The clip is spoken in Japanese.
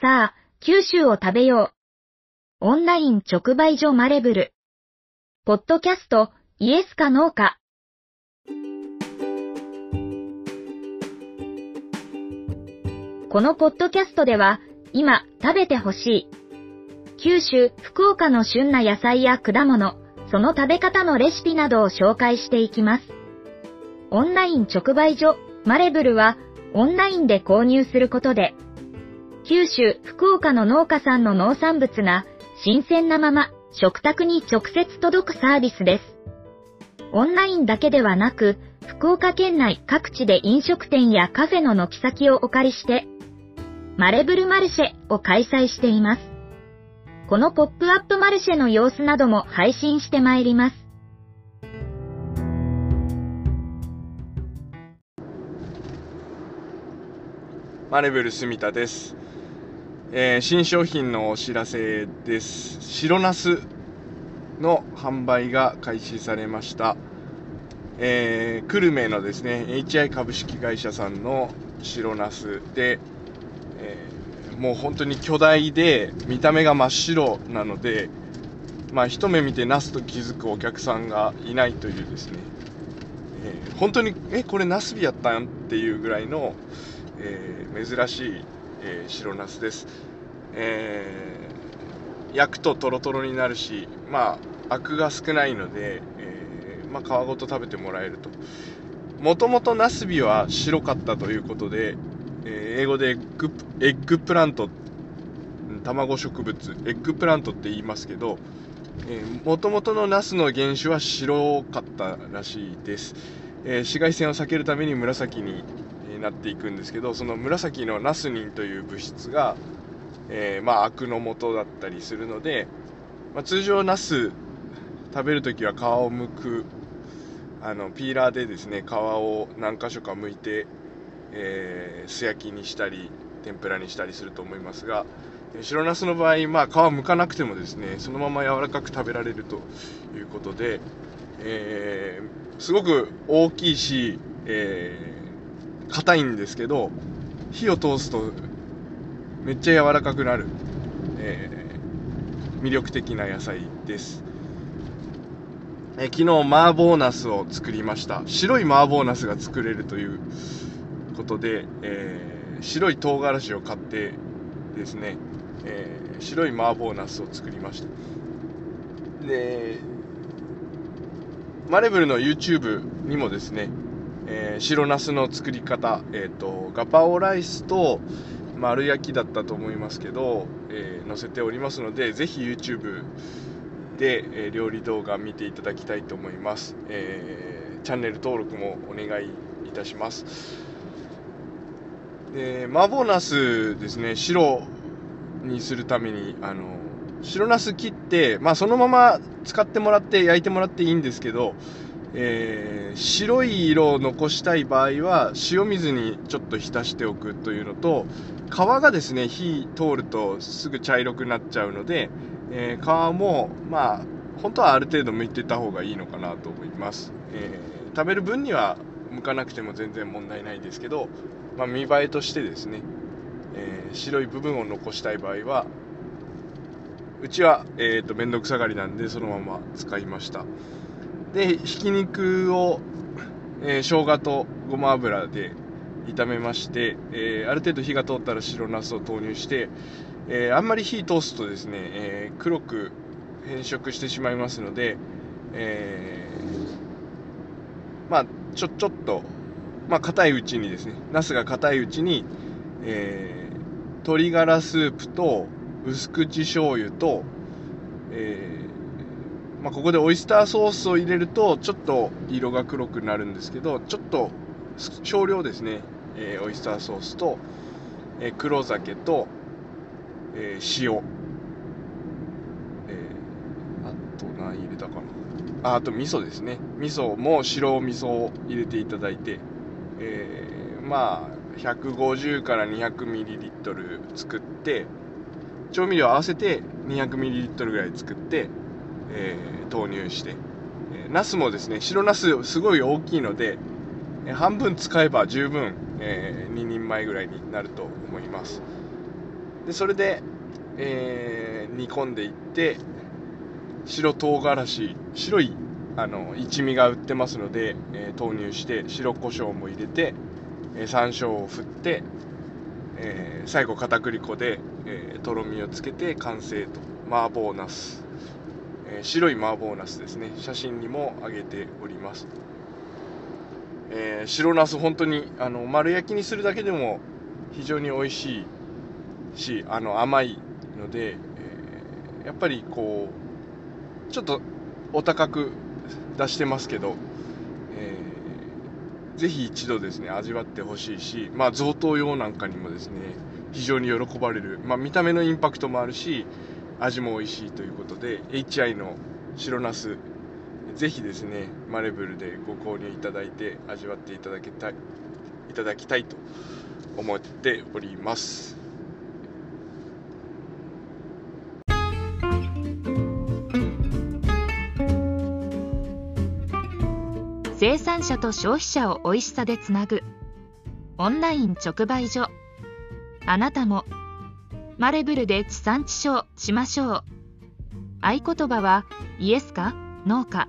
さあ、九州を食べよう。オンライン直売所マレブル。ポッドキャスト、イエスかノーか。このポッドキャストでは、今食べてほしい。九州、福岡の旬な野菜や果物、その食べ方のレシピなどを紹介していきます。オンライン直売所、マレブルは、オンラインで購入することで、九州、福岡の農家さんの農産物が、新鮮なまま、食卓に直接届くサービスです。オンラインだけではなく、福岡県内各地で飲食店やカフェの軒先をお借りして、マレブルマルシェを開催しています。このポップアップマルシェの様子なども配信してまいります。マレブル住田です、えー、新商品のお知らせです。白ナスの販売が開始されました、えー、久留米のですね HI 株式会社さんの白ナスでえもう本当に巨大で見た目が真っ白なので、まあ、一目見てナスと気づくお客さんがいないというですね、えー、本当にえこれナスビやったん？っていうぐらいの、え、珍しい、えー、白ナスです、え焼くとトロトロになるしまあアクが少ないので、えまあ、皮ごと食べてもらえると。もともとナスビは白かったということで、え、英語で egg eggplant 卵植物 eggplant って言いますけどもともとのナスの原種は白かったらしいです、え、紫外線を避けるために紫になっていくんですけどその紫のナスニンという物質が、えー、まあアクの元だったりするので、まあ、通常ナス食べるときは皮を剥くあのピーラーでですね皮を何箇所か剥いてえー、素焼きにしたり天ぷらにしたりすると思いますが白ナスの場合、まあ、皮剥かなくてもですねそのまま柔らかく食べられるということで、えー、すごく大きいし、え、硬いんですけど火を通すとめっちゃ柔らかくなる、えー、魅力的な野菜です。え昨日麻婆ナスを作りました。白い麻婆ナスが作れるということで、えー、白い唐辛子を買ってですね、えー、白い麻婆ナスを作りました。でマレブルの YouTube にもですね、えー、白ナスの作り方、えーと、ガパオライスと丸焼きだったと思いますけど、えー、載せておりますのでぜひ YouTube で、えー、料理動画見ていただきたいと思います、えー、チャンネル登録もお願いいたします。で麻婆ナスですね白にするためにあの白ナス切って、まあ、そのまま使ってもらって焼いてもらっていいんですけど、えー、白い色を残したい場合は塩水にちょっと浸しておくというのと皮がですね火通るとすぐ茶色くなっちゃうので、えー、皮もまあ本当はある程度剥いてた方がいいのかなと思います、えー、食べる分には剥かなくても全然問題ないですけどまあ、見栄えとしてですね、え、白い部分を残したい場合はうちは、えーと、面倒くさがりなんでそのまま使いました。でひき肉を、えー、生姜とごま油で炒めまして、えー、ある程度火が通ったら白ナスを投入して、えー、あんまり火通すとですね、えー、黒く変色してしまいますので、えまあちょちょっとまあ、硬いうちにですね、ナスが硬いうちに、え、鶏ガラスープと薄口醤油と、え、まあ、ここでオイスターソースを入れるとちょっと色が黒くなるんですけどちょっと少量ですね、えー、オイスターソースと、え黒酒と、え塩、えあと何入れたかな。ああと味噌ですね。味噌も白味噌を入れていただいてえー、まあ150から 200ml 作って調味料合わせて 200ml ぐらい作って、えー、投入して、えー、ナスもですね白ナスすごい大きいので、えー、半分使えば十分、えー、2人前ぐらいになると思います。でそれで、えー煮込んでいって白唐辛子白いあの一味が売ってますので、えー投入して白胡椒も入れて、えー山椒を振って、えー最後片栗粉で、えーとろみをつけて完成と。麻婆ナス、え白い麻婆ナスですね。写真にも上げております、えー白ナス本当にあの丸焼きにするだけでも非常に美味しいしあの甘いので、えーやっぱりこうちょっとお高く出してますけど、えーぜひ一度ですね味わってほしいし、まあ、贈答用なんかにもですね非常に喜ばれる、まあ、見た目のインパクトもあるし味も美味しいということで HI の白ナスぜひですねマレブルでご購入いただいて味わっていただきたいいただきたいと思っております。生産者と消費者を美味しさでつなぐオンライン直売所。あなたもマレブルで地産地消しましょう。合言葉はイエスかノーか。